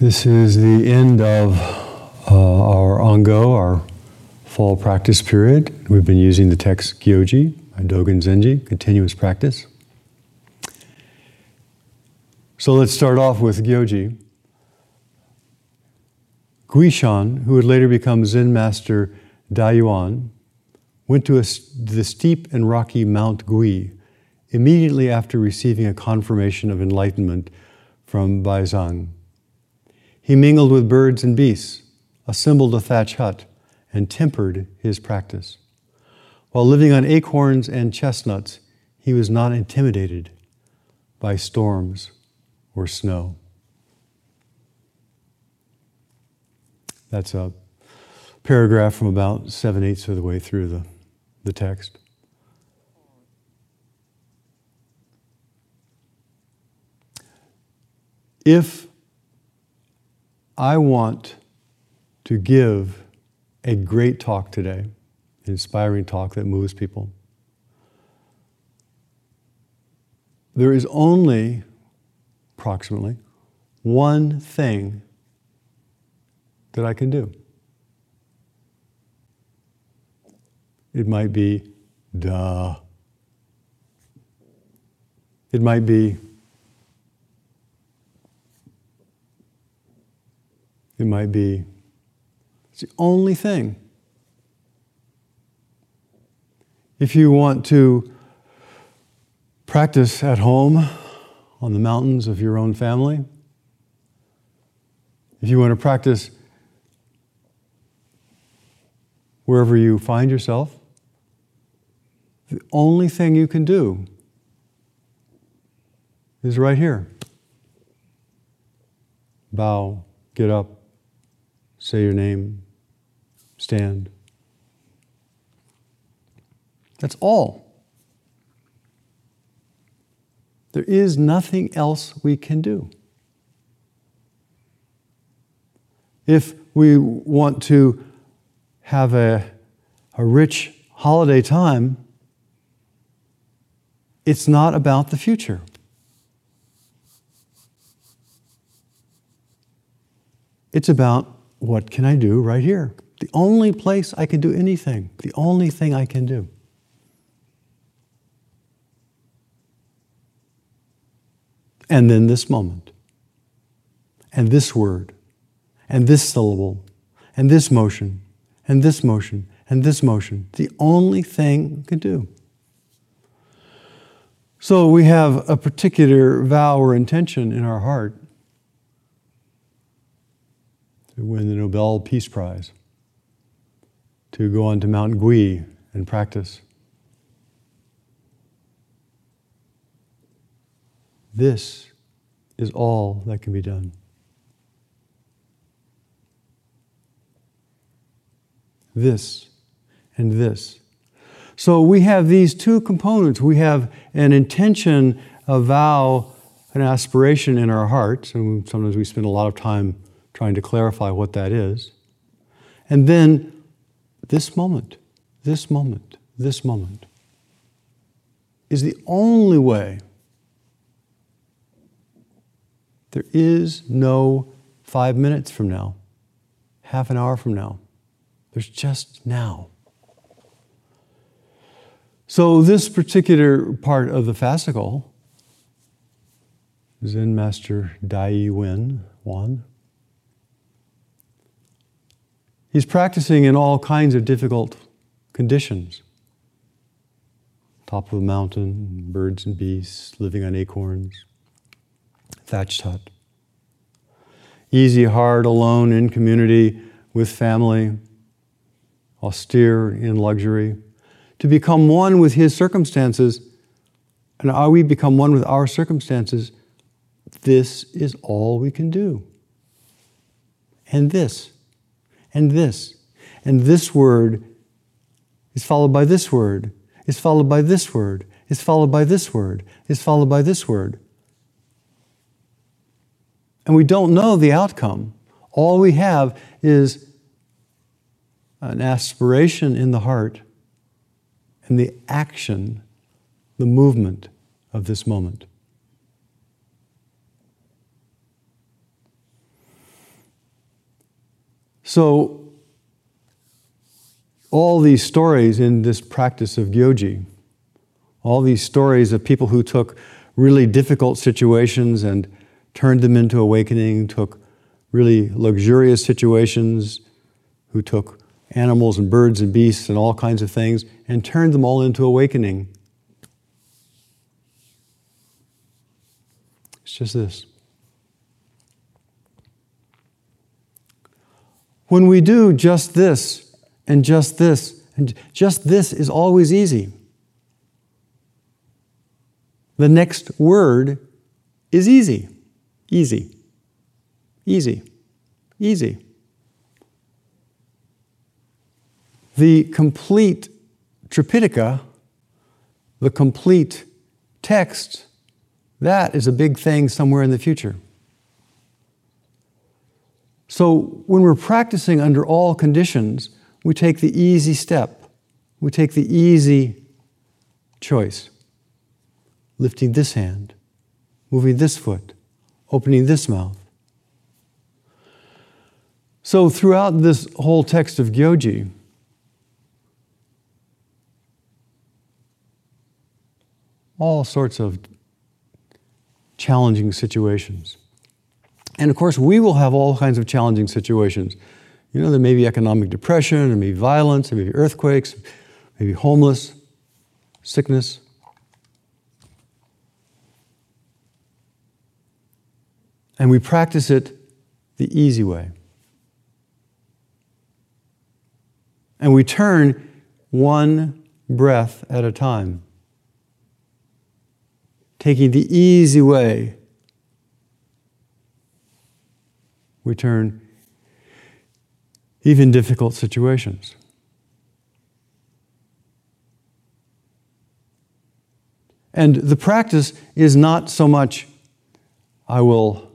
This is the end of uh, our Ango, our fall practice period. We've been using the text Gyoji by Dogen Zenji, continuous practice. So let's start off with Gyoji. Guishan, who would later become Zen master Dayuan, went to a, the steep and rocky Mount Gui immediately after receiving a confirmation of enlightenment from Baizhang. He mingled with birds and beasts, assembled a thatch hut, and tempered his practice. While living on acorns and chestnuts, he was not intimidated by storms or snow. That's a paragraph from about seven eighths of the way through the, the text. If I want to give a great talk today, an inspiring talk that moves people, there is only approximately one thing that I can do. It might be, duh. It might be, It might be, it's the only thing. If you want to practice at home on the mountains of your own family, if you want to practice wherever you find yourself, the only thing you can do is right here. Bow, get up, Say your name. Stand. That's all. There is nothing else we can do. If we want to have a, a rich holiday time, it's not about the future. It's about what can I do right here? The only place I can do anything, the only thing I can do. And then this moment, and this word, and this syllable, and this motion, and this motion, and this motion. The only thing we can do. So we have a particular vow or intention in our heart to win the Nobel Peace Prize, to go on to Mount Gui and practice. This is all that can be done. This and this. So we have these two components. We have an intention, a vow, an aspiration in our hearts, and sometimes we spend a lot of time trying to clarify what that is. And then this moment, this moment, this moment is the only way. There is no five minutes from now, half an hour from now. There's just now. So, this particular part of the fascicle, Zen Master Dai Wen Wan He's practicing in all kinds of difficult conditions top of a mountain, birds and beasts, living on acorns, thatched hut. Easy, hard, alone, in community, with family, austere, in luxury. To become one with his circumstances, and are we become one with our circumstances? This is all we can do. And this and this. And this word is followed by this word, is followed by this word, is followed by this word, is followed by this word. And we don't know the outcome. All we have is an aspiration in the heart and the action, the movement of this moment. So, all these stories in this practice of Gyoji, all these stories of people who took really difficult situations and turned them into awakening, took really luxurious situations, who took animals and birds and beasts and all kinds of things and turned them all into awakening. It's just this. When we do just this and just this, and just this is always easy. The next word is easy. Easy. Easy. Easy. The complete Tripitaka, the complete text, that is a big thing somewhere in the future. So when we're practicing under all conditions, we take the easy step. We take the easy choice. Lifting this hand, moving this foot, opening this mouth. So throughout this whole text of Gyoji, all sorts of challenging situations. And of course, we will have all kinds of challenging situations. You know, there may be economic depression, there may be violence, there may be earthquakes, maybe homeless, sickness. And we practice it the easy way. And we turn one breath at a time taking the easy way, we turn even difficult situations. And the practice is not so much, I will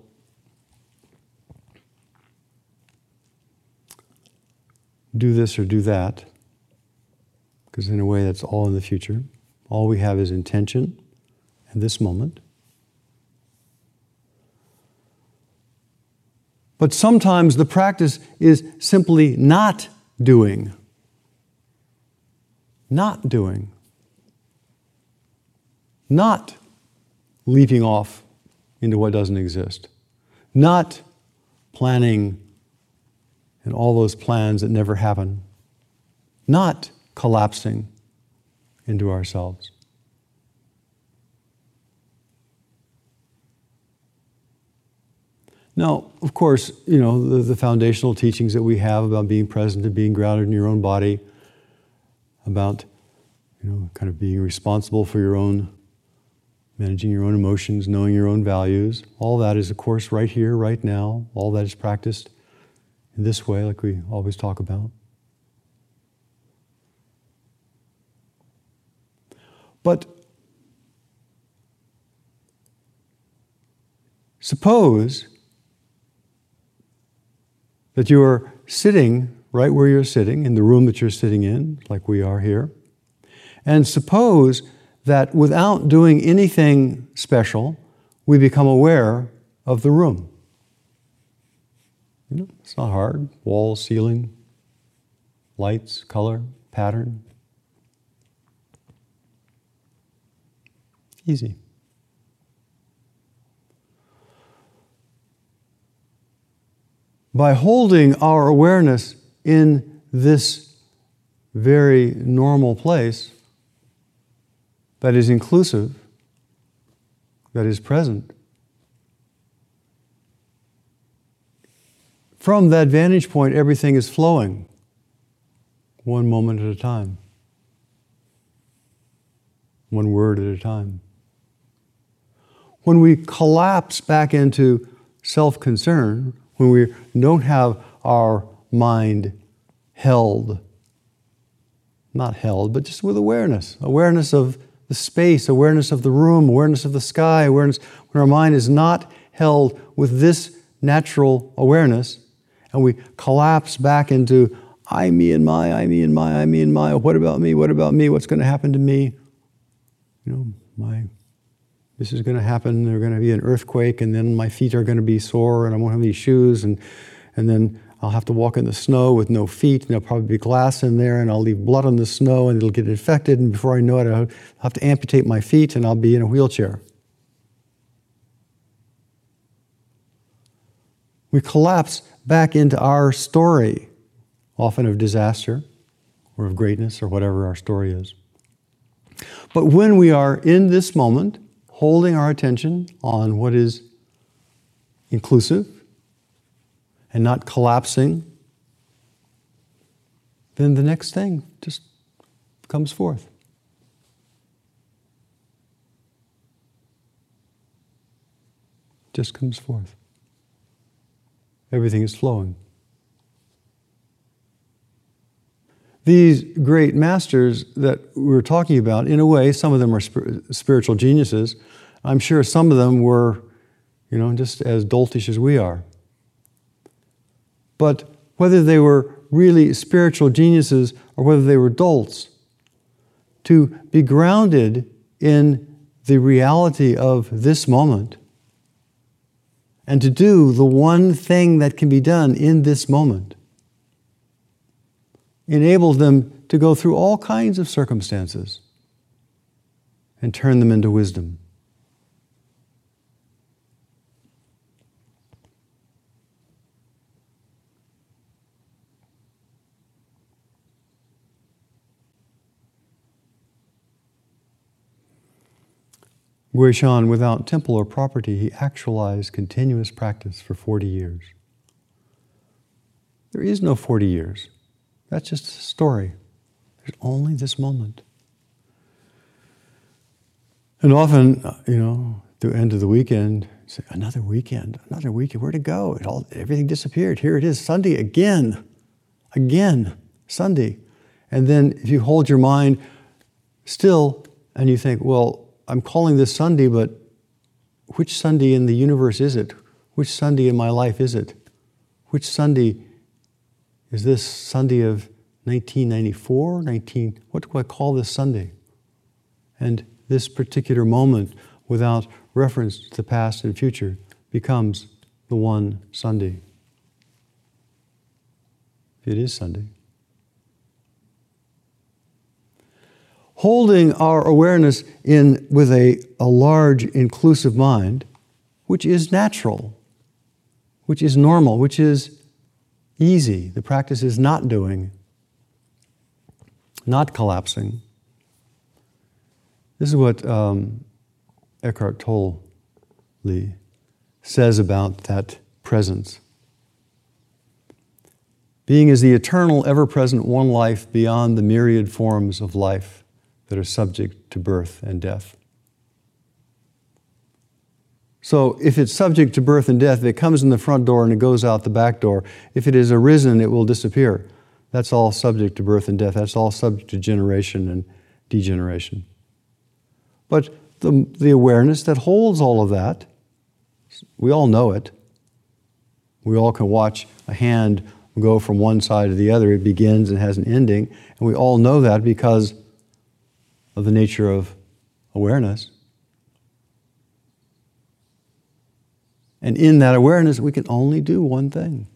do this or do that, because in a way that's all in the future. All we have is intention in this moment. But sometimes the practice is simply not doing. Not doing. Not leaping off into what doesn't exist. Not planning and all those plans that never happen. Not collapsing into ourselves. Now, of course, you know, the, the, foundational teachings that we have about being present and being grounded in your own body, about, you know, kind of being responsible for your own, managing your own emotions, knowing your own values, all that is, of course, right here, right now. All that is practiced in this way, like we always talk about. But suppose that you are sitting right where you're sitting, in the room that you're sitting in, like we are here. And suppose that without doing anything special, we become aware of the room. You know, it's not hard. Wall, ceiling, lights, color, pattern. Easy. By holding our awareness in this very normal place that is inclusive, that is present, from that vantage point, everything is flowing one moment at a time, one word at a time. When we collapse back into self concern, when we don't have our mind held, not held, but just with awareness, awareness of the space, awareness of the room, awareness of the sky, awareness when our mind is not held with this natural awareness, and we collapse back into I, me, and my, I, me, and my, I, me, and my. What about me? What about me? What's going to happen to me? You know, my this is going to happen. There's going to be an earthquake, and then my feet are going to be sore, and I won't have any shoes, and and then I'll have to walk in the snow with no feet, and there'll probably be glass in there, and I'll leave blood on the snow, and it'll get infected, and before I know it, I'll have to amputate my feet, and I'll be in a wheelchair. We collapse back into our story, often of disaster or of greatness or whatever our story is. But when we are in this moment, holding our attention on what is inclusive and not collapsing, then the next thing just comes forth. Just comes forth. Everything is flowing. These great masters that we're talking about, in a way, some of them are spiritual geniuses. I'm sure some of them were, you know, just as doltish as we are. But whether they were really spiritual geniuses or whether they were dolts, to be grounded in the reality of this moment and to do the one thing that can be done in this moment enables them to go through all kinds of circumstances and turn them into wisdom. Guishan, without temple or property, he actualized continuous practice for 40 years. There is no 40 years. That's just a story. There's only this moment. And often, you know, the end of the weekend, say, another weekend, another weekend, where'd it go? It all, everything disappeared. Here it is, Sunday again, again, Sunday. And then if you hold your mind still and you think, well, I'm calling this Sunday, but which Sunday in the universe is it? Which Sunday in my life is it? Which Sunday is this Sunday of 1994, 19, what do I call this Sunday? And this particular moment, without reference to the past and future, becomes the one Sunday. It is Sunday. Holding our awareness in with a, a large inclusive mind, which is natural, which is normal, which is easy. The practice is not doing, not collapsing. This is what um, Eckhart Tolle says about that presence. Being is the eternal, ever present one life beyond the myriad forms of life that are subject to birth and death. So if it's subject to birth and death, it comes in the front door and it goes out the back door. If it is arisen, it will disappear. That's all subject to birth and death. That's all subject to generation and degeneration. But the, the awareness that holds all of that, we all know it. We all can watch a hand go from one side to the other. It begins and has an ending. And we all know that because of the nature of awareness. And in that awareness, we can only do one thing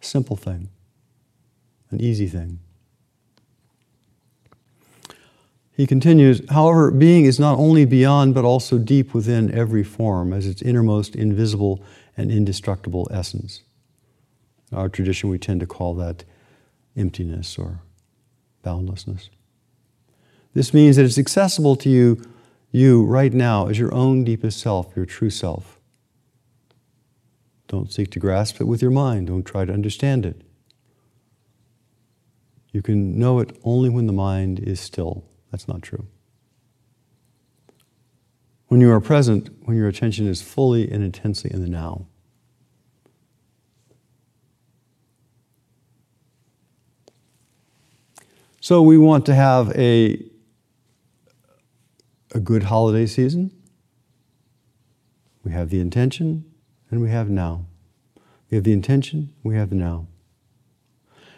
a simple thing, an easy thing. He continues, however, being is not only beyond but also deep within every form as its innermost invisible and indestructible essence. In our tradition, we tend to call that emptiness or boundlessness. This means that it's accessible to you, you right now as your own deepest self, your true self. Don't seek to grasp it with your mind. Don't try to understand it. You can know it only when the mind is still. That's not true. When you are present, when your attention is fully and intensely in the now. So we want to have a, a good holiday season. We have the intention, and we have now. We have the intention, we have now.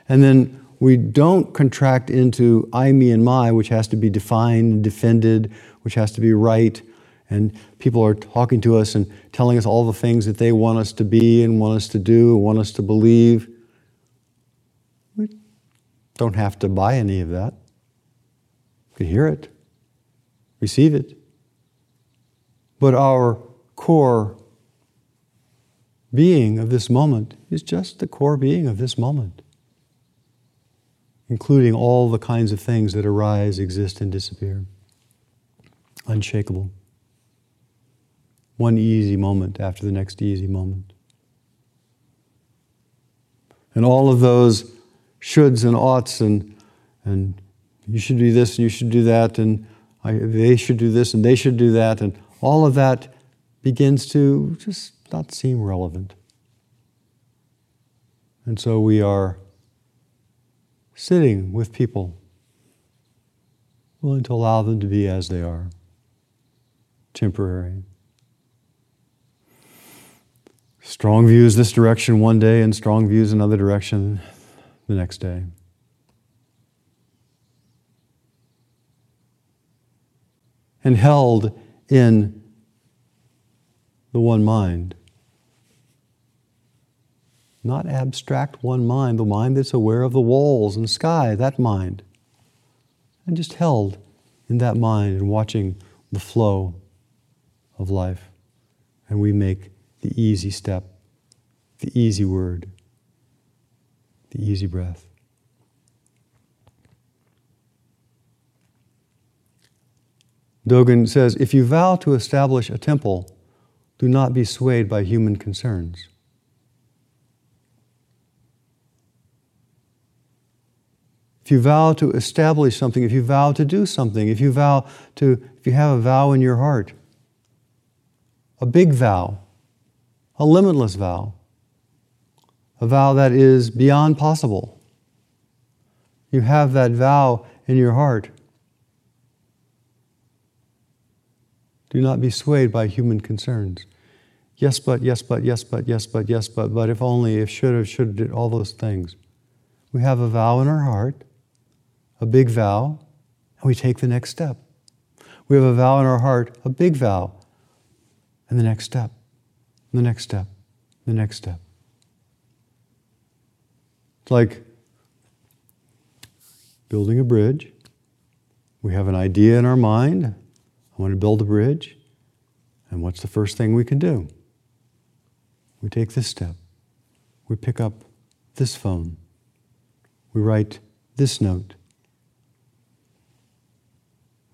And then we don't contract into I, me, and my, which has to be defined, and defended, which has to be right, and people are talking to us and telling us all the things that they want us to be and want us to do and want us to believe. We don't have to buy any of that. We can hear it, receive it. But our core being of this moment is just the core being of this moment, including all the kinds of things that arise, exist, and disappear. Unshakable one easy moment after the next easy moment. And all of those shoulds and oughts and, and you should do this and you should do that and I, they should do this and they should do that and all of that begins to just not seem relevant. And so we are sitting with people, willing to allow them to be as they are, temporary. Strong views this direction one day and strong views another direction the next day. And held in the one mind. Not abstract one mind, the mind that's aware of the walls and sky, that mind. And just held in that mind and watching the flow of life. And we make the easy step, the easy word, the easy breath. Dogen says if you vow to establish a temple, do not be swayed by human concerns. If you vow to establish something, if you vow to do something, if you vow to, if you have a vow in your heart, a big vow, a limitless vow, a vow that is beyond possible. You have that vow in your heart. Do not be swayed by human concerns. Yes, but, yes, but, yes, but, yes, but, yes, but, but, if only, if should have, should have, all those things. We have a vow in our heart, a big vow, and we take the next step. We have a vow in our heart, a big vow, and the next step the next step, the next step. It's like building a bridge. We have an idea in our mind. Want to build a bridge. And what's the first thing we can do? We take this step. We pick up this phone. We write this note.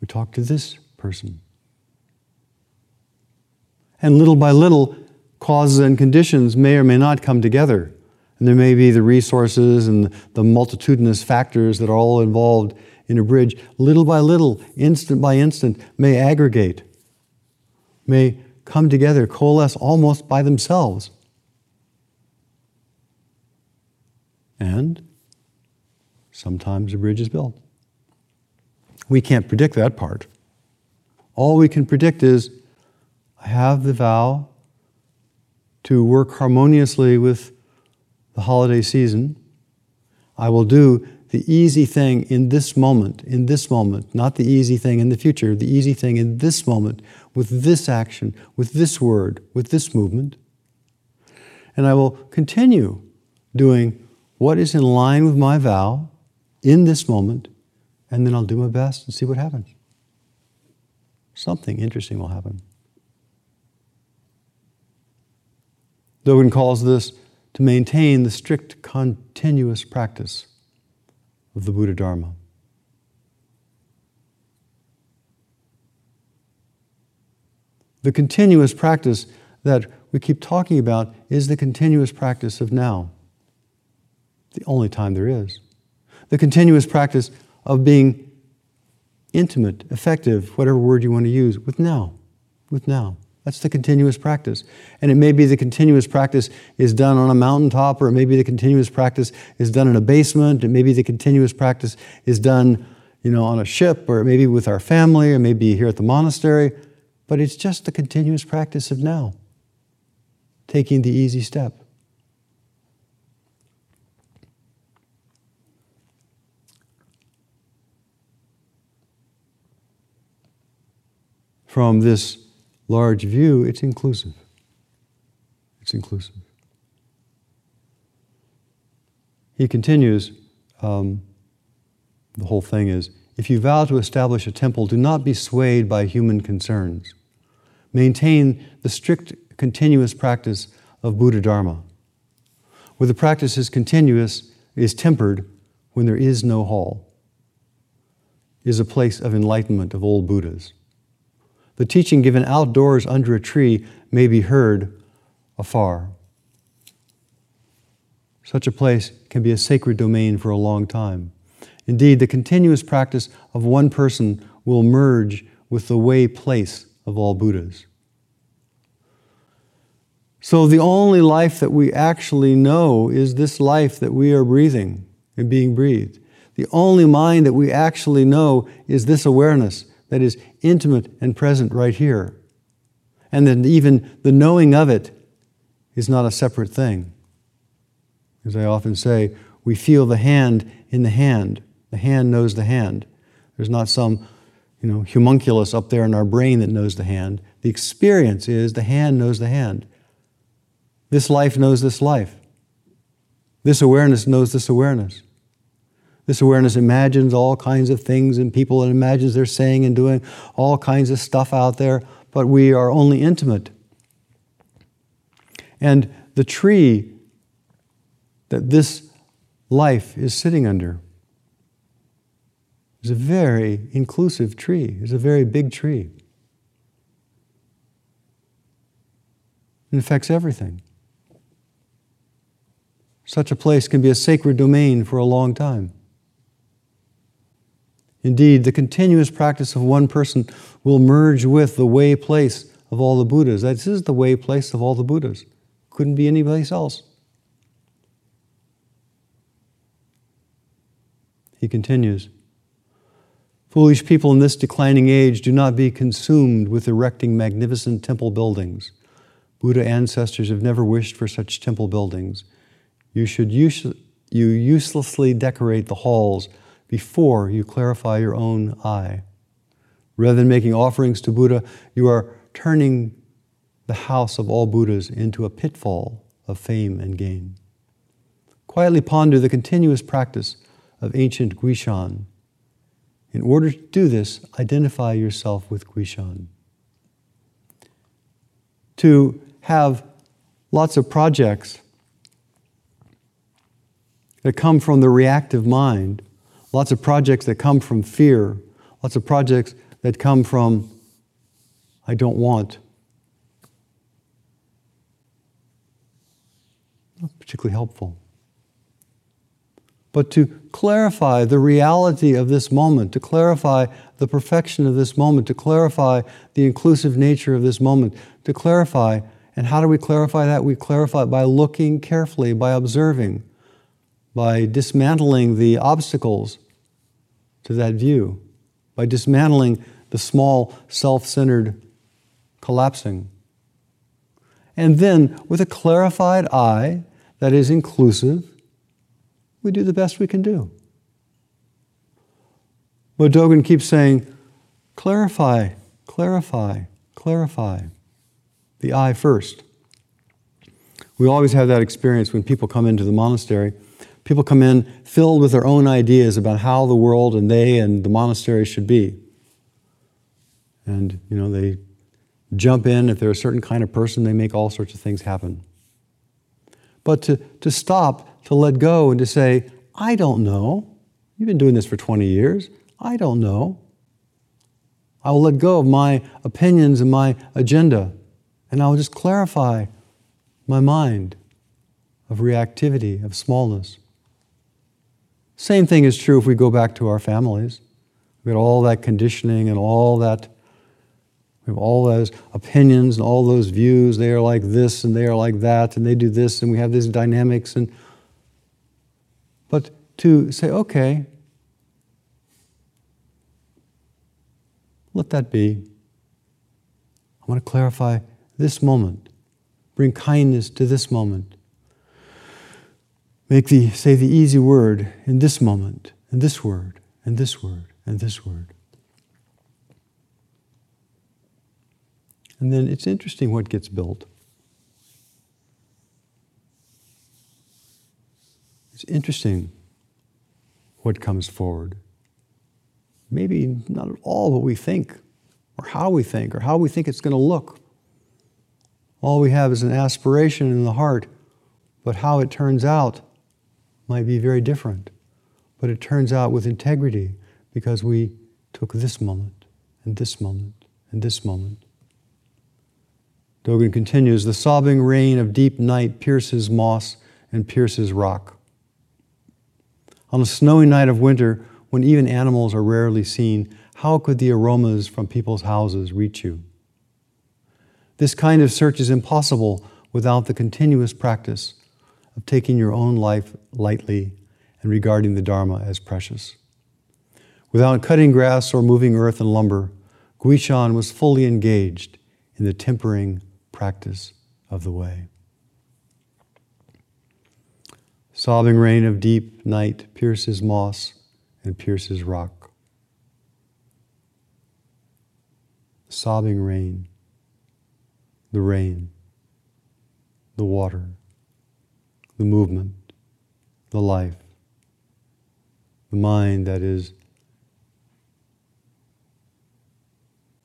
We talk to this person. And little by little, causes and conditions may or may not come together. And there may be the resources and the multitudinous factors that are all involved in a bridge, little by little, instant by instant, may aggregate, may come together, coalesce almost by themselves. And sometimes a bridge is built. We can't predict that part. All we can predict is I have the vow to work harmoniously with the holiday season. I will do the easy thing in this moment, in this moment, not the easy thing in the future, the easy thing in this moment, with this action, with this word, with this movement. And I will continue doing what is in line with my vow in this moment, and then I'll do my best and see what happens. Something interesting will happen. Dogen calls this to maintain the strict continuous practice of the Buddha Dharma. The continuous practice that we keep talking about is the continuous practice of now, the only time there is. The continuous practice of being intimate, effective, whatever word you want to use, with now, with now. That's the continuous practice. And it may be the continuous practice is done on a mountaintop, or it may be the continuous practice is done in a basement, it may be the continuous practice is done you know, on a ship, or maybe with our family, or maybe here at the monastery. But it's just the continuous practice of now, taking the easy step. From this large view, it's inclusive. It's inclusive. He continues, um, the whole thing is if you vow to establish a temple, do not be swayed by human concerns. Maintain the strict, continuous practice of Buddha Dharma, where the practice is continuous, is tempered when there is no hall, is a place of enlightenment of old Buddhas. The teaching given outdoors under a tree may be heard afar. Such a place can be a sacred domain for a long time. Indeed, the continuous practice of one person will merge with the way place of all Buddhas. So, the only life that we actually know is this life that we are breathing and being breathed. The only mind that we actually know is this awareness that is intimate and present right here. And that even the knowing of it is not a separate thing. As I often say, we feel the hand in the hand. The hand knows the hand. There's not some you know, homunculus up there in our brain that knows the hand. The experience is the hand knows the hand. This life knows this life. This awareness knows this awareness. This awareness imagines all kinds of things and people and imagines they're saying and doing all kinds of stuff out there, but we are only intimate. And the tree that this life is sitting under is a very inclusive tree, is a very big tree. It affects everything. Such a place can be a sacred domain for a long time. Indeed, the continuous practice of one person will merge with the way place of all the Buddhas. This is the way place of all the Buddhas. Couldn't be any place else. He continues Foolish people in this declining age do not be consumed with erecting magnificent temple buildings. Buddha ancestors have never wished for such temple buildings. You should use, you uselessly decorate the halls before you clarify your own eye. Rather than making offerings to Buddha, you are turning the house of all Buddhas into a pitfall of fame and gain. Quietly ponder the continuous practice of ancient Guishan. In order to do this, identify yourself with Guishan. To have lots of projects that come from the reactive mind lots of projects that come from fear, lots of projects that come from, I don't want. Not particularly helpful. But to clarify the reality of this moment, to clarify the perfection of this moment, to clarify the inclusive nature of this moment, to clarify, and how do we clarify that? We clarify it by looking carefully, by observing, by dismantling the obstacles to that view by dismantling the small, self centered collapsing. And then, with a clarified eye that is inclusive, we do the best we can do. But Dogen keeps saying, clarify, clarify, clarify. The eye first. We always have that experience when people come into the monastery People come in filled with their own ideas about how the world and they and the monastery should be. And, you know, they jump in. If they're a certain kind of person, they make all sorts of things happen. But to, to stop, to let go, and to say, I don't know. You've been doing this for 20 years. I don't know. I will let go of my opinions and my agenda, and I will just clarify my mind of reactivity, of smallness. Same thing is true if we go back to our families. We got all that conditioning and all that. We have all those opinions and all those views. They are like this and they are like that, and they do this, and we have these dynamics. And but to say, okay, let that be. I want to clarify this moment, bring kindness to this moment. Make the, say the easy word in this moment, and this word, and this word, and this word. And then it's interesting what gets built. It's interesting what comes forward. Maybe not at all what we think, or how we think, or how we think it's going to look. All we have is an aspiration in the heart, but how it turns out might be very different. But it turns out with integrity because we took this moment and this moment and this moment. Dogen continues The sobbing rain of deep night pierces moss and pierces rock. On a snowy night of winter, when even animals are rarely seen, how could the aromas from people's houses reach you? This kind of search is impossible without the continuous practice of taking your own life lightly and regarding the Dharma as precious. Without cutting grass or moving earth and lumber, Guishan was fully engaged in the tempering practice of the way. Sobbing rain of deep night pierces moss and pierces rock. Sobbing rain the rain, the water, the movement, the life, the mind that is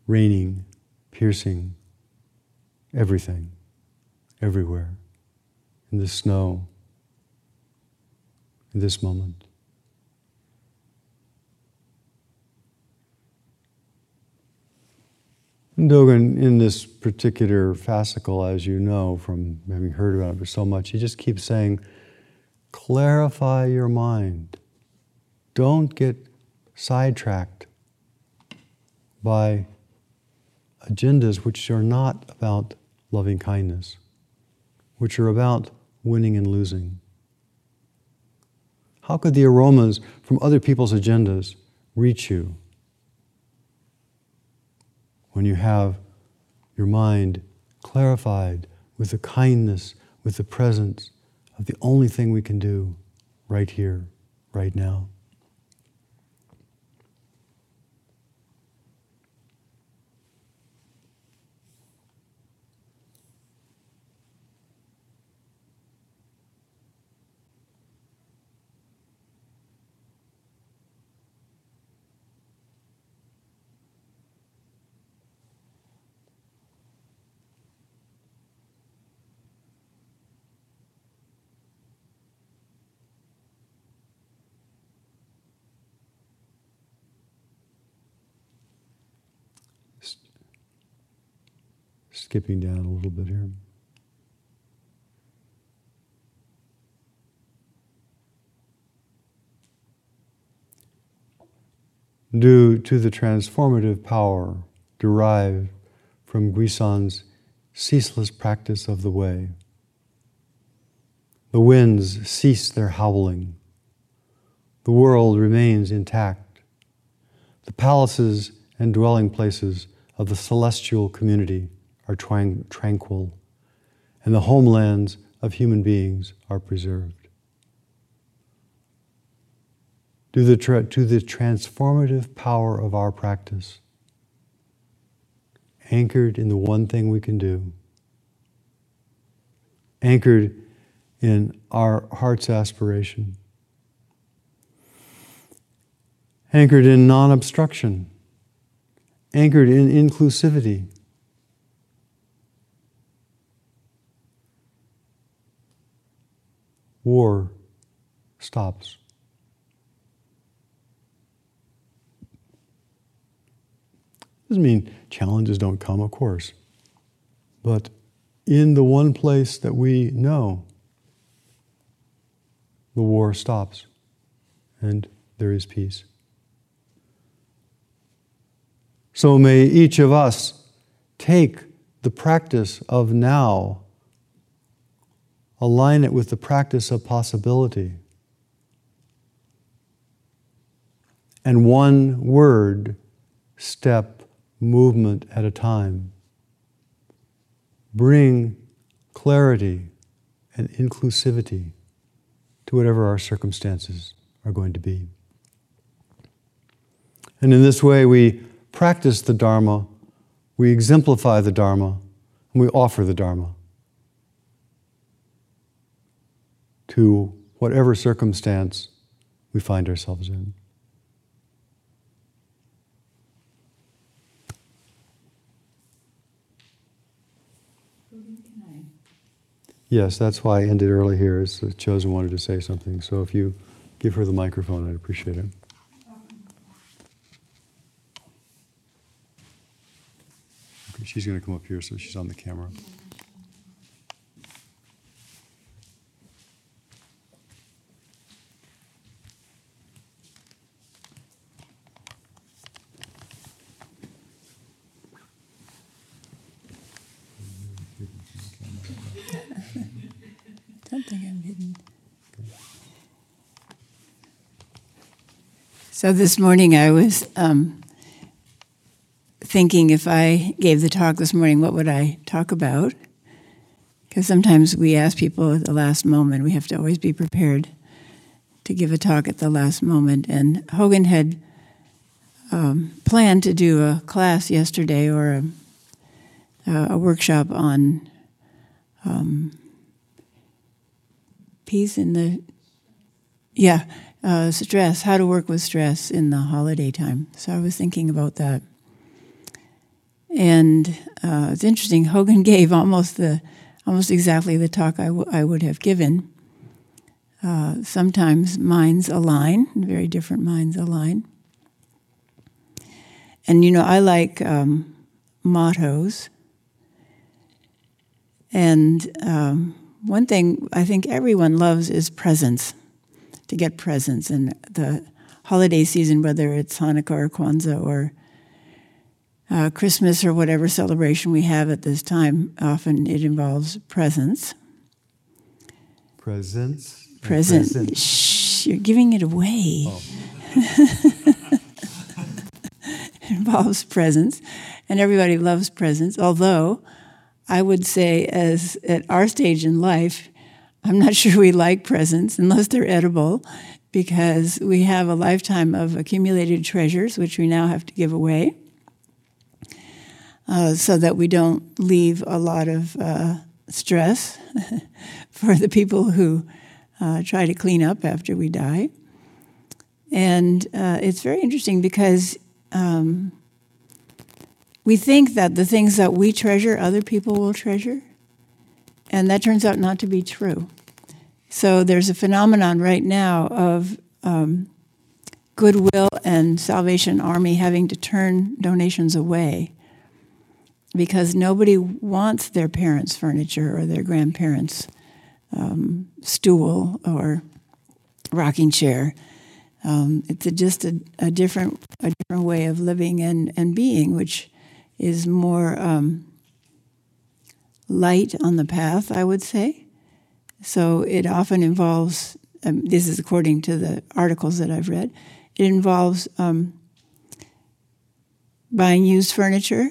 raining, piercing everything, everywhere, in the snow, in this moment. Dogen, in this particular fascicle, as you know from having heard about it so much, he just keeps saying, clarify your mind. Don't get sidetracked by agendas which are not about loving kindness, which are about winning and losing. How could the aromas from other people's agendas reach you? When you have your mind clarified with the kindness, with the presence of the only thing we can do right here, right now. Skipping down a little bit here. Due to the transformative power derived from Guishan's ceaseless practice of the way, the winds cease their howling. The world remains intact. The palaces and dwelling places of the celestial community are tranquil, and the homelands of human beings are preserved. To the, tra- to the transformative power of our practice, anchored in the one thing we can do, anchored in our heart's aspiration, anchored in non obstruction, anchored in inclusivity war stops. Doesn't mean challenges don't come, of course. But in the one place that we know, the war stops and there is peace. So may each of us take the practice of now align it with the practice of possibility. And one word, step, movement at a time. Bring clarity and inclusivity to whatever our circumstances are going to be. And in this way, we practice the Dharma We exemplify the Dharma and we offer the Dharma to whatever circumstance we find ourselves in. Yes, that's why I ended early here. Is Chozen wanted to say something. So if you give her the microphone, I'd appreciate it. Okay, she's going to come up here so she's on the camera. So this morning I was um, thinking if I gave the talk this morning, what would I talk about? Because sometimes we ask people at the last moment. We have to always be prepared to give a talk at the last moment. And Hogen had um, planned to do a class yesterday or a, a workshop on um, peace in the yeah uh, stress, how to work with stress in the holiday time. So I was thinking about that. And uh, it's interesting, Hogen gave almost the almost exactly the talk I, w- I would have given. Uh, sometimes minds align, very different minds align. And you know, I like um, mottos. And um, one thing I think everyone loves is presence to get presents. And the holiday season, whether it's Hanukkah or Kwanzaa or uh, Christmas or whatever celebration we have at this time, often it involves presents. Presents? Present. Shh, you're giving it away. Oh. it involves presents, and everybody loves presents, although I would say, as at our stage in life, I'm not sure we like presents unless they're edible because we have a lifetime of accumulated treasures, which we now have to give away uh, so that we don't leave a lot of uh, stress for the people who uh, try to clean up after we die. And uh, it's very interesting because um, we think that the things that we treasure, other people will treasure. And that turns out not to be true. So there's a phenomenon right now of um, Goodwill and Salvation Army having to turn donations away because nobody wants their parents' furniture or their grandparents' um, stool or rocking chair. Um, it's a, just a, a, different a different way of living and, and being, which is more um, light on the path, I would say. So it often involves, um, this is according to the articles that I've read, it involves um, buying used furniture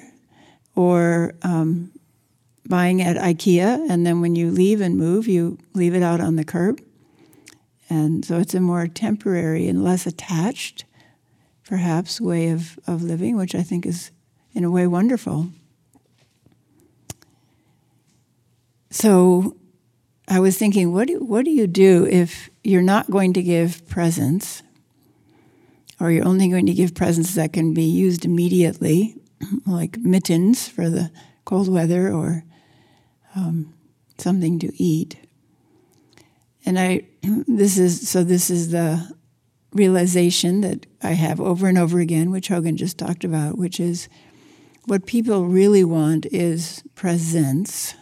or um, buying at IKEA, and then when you leave and move, you leave it out on the curb. And so it's a more temporary and less attached, perhaps, way of, of living, which I think is, in a way, wonderful. So I was thinking, what do, what do you do if you're not going to give presents, or you're only going to give presents that can be used immediately, like mittens for the cold weather or um, something to eat? And I, this is so. This is the realization that I have over and over again, which Hogen just talked about, which is what people really want is presence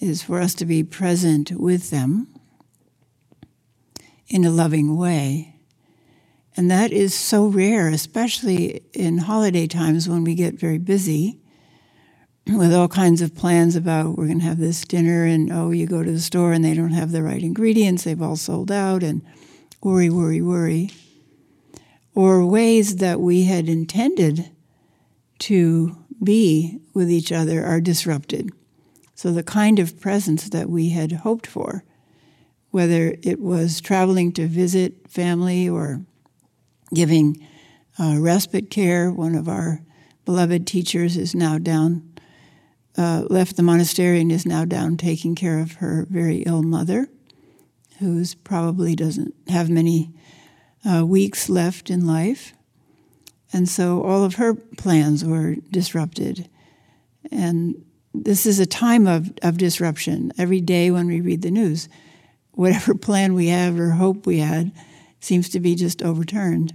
is for us to be present with them in a loving way. And that is so rare, especially in holiday times when we get very busy with all kinds of plans about we're going to have this dinner, and oh, you go to the store and they don't have the right ingredients, they've all sold out, and worry, worry, worry. Or ways that we had intended to be with each other are disrupted. So, the kind of presence that we had hoped for, whether it was traveling to visit family or giving uh, respite care, one of our beloved teachers, is now down, uh, left the monastery and is now down taking care of her very ill mother, who probably doesn't have many uh, weeks left in life. And so all of her plans were disrupted. And this is a time of, of disruption. Every day when we read the news, whatever plan we have or hope we had seems to be just overturned.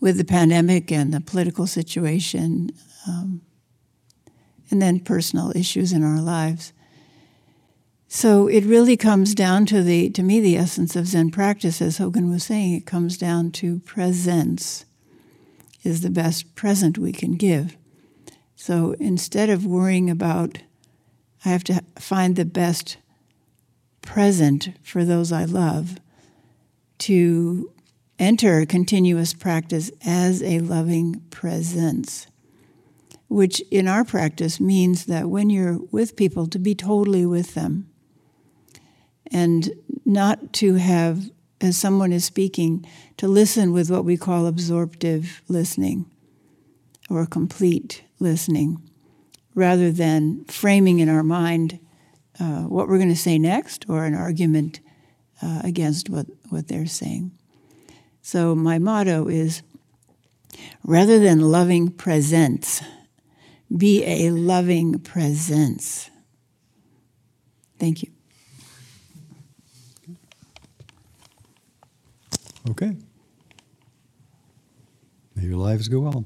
With the pandemic and the political situation, um, and then personal issues in our lives. So it really comes down to the, to me, the essence of Zen practice, as Hogen was saying, it comes down to presence is the best present we can give. So instead of worrying about, I have to find the best present for those I love, to enter continuous practice as a loving presence, which in our practice means that when you're with people, to be totally with them and not to have, as someone is speaking, to listen with what we call absorptive listening or complete listening, rather than framing in our mind uh, what we're going to say next or an argument uh, against what, what they're saying. So, my motto is rather than loving presence, be a loving presence. Thank you. Okay. May your lives go well.